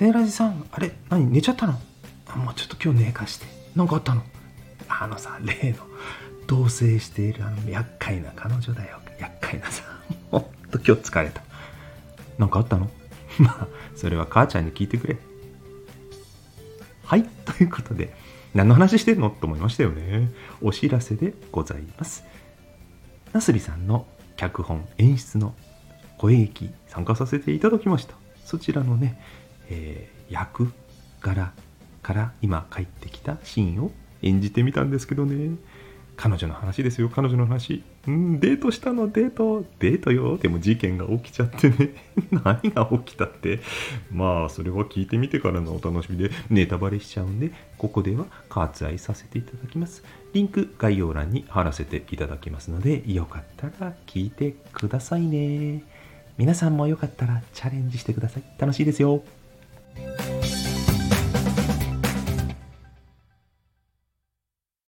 セーラジさんあれ何寝ちゃったの？あもうちょっと今日寝かして。何かあったの？あのさ例の同棲しているあの厄介な彼女だよ。厄介なさ。ほんと今日疲れた。何かあったの？まあそれは母ちゃんに聞いてくれ。はいということで何の話してんの？と思いましたよね。お知らせでございます。なすりさんの脚本演出の声劇参加させていただきました。そちらのね、えー役柄から今帰ってきたシーンを演じてみたんですけどね。彼女の話ですよ。彼女の話。うんデートしたの。デート。デートよ。でも事件が起きちゃってね。何が起きたって。まあそれは聞いてみてからのお楽しみで。ネタバレしちゃうんでここでは割愛させていただきます。リンク概要欄に貼らせていただきますのでよかったら聞いてくださいね。皆さんもよかったらチャレンジしてください。楽しいですよ。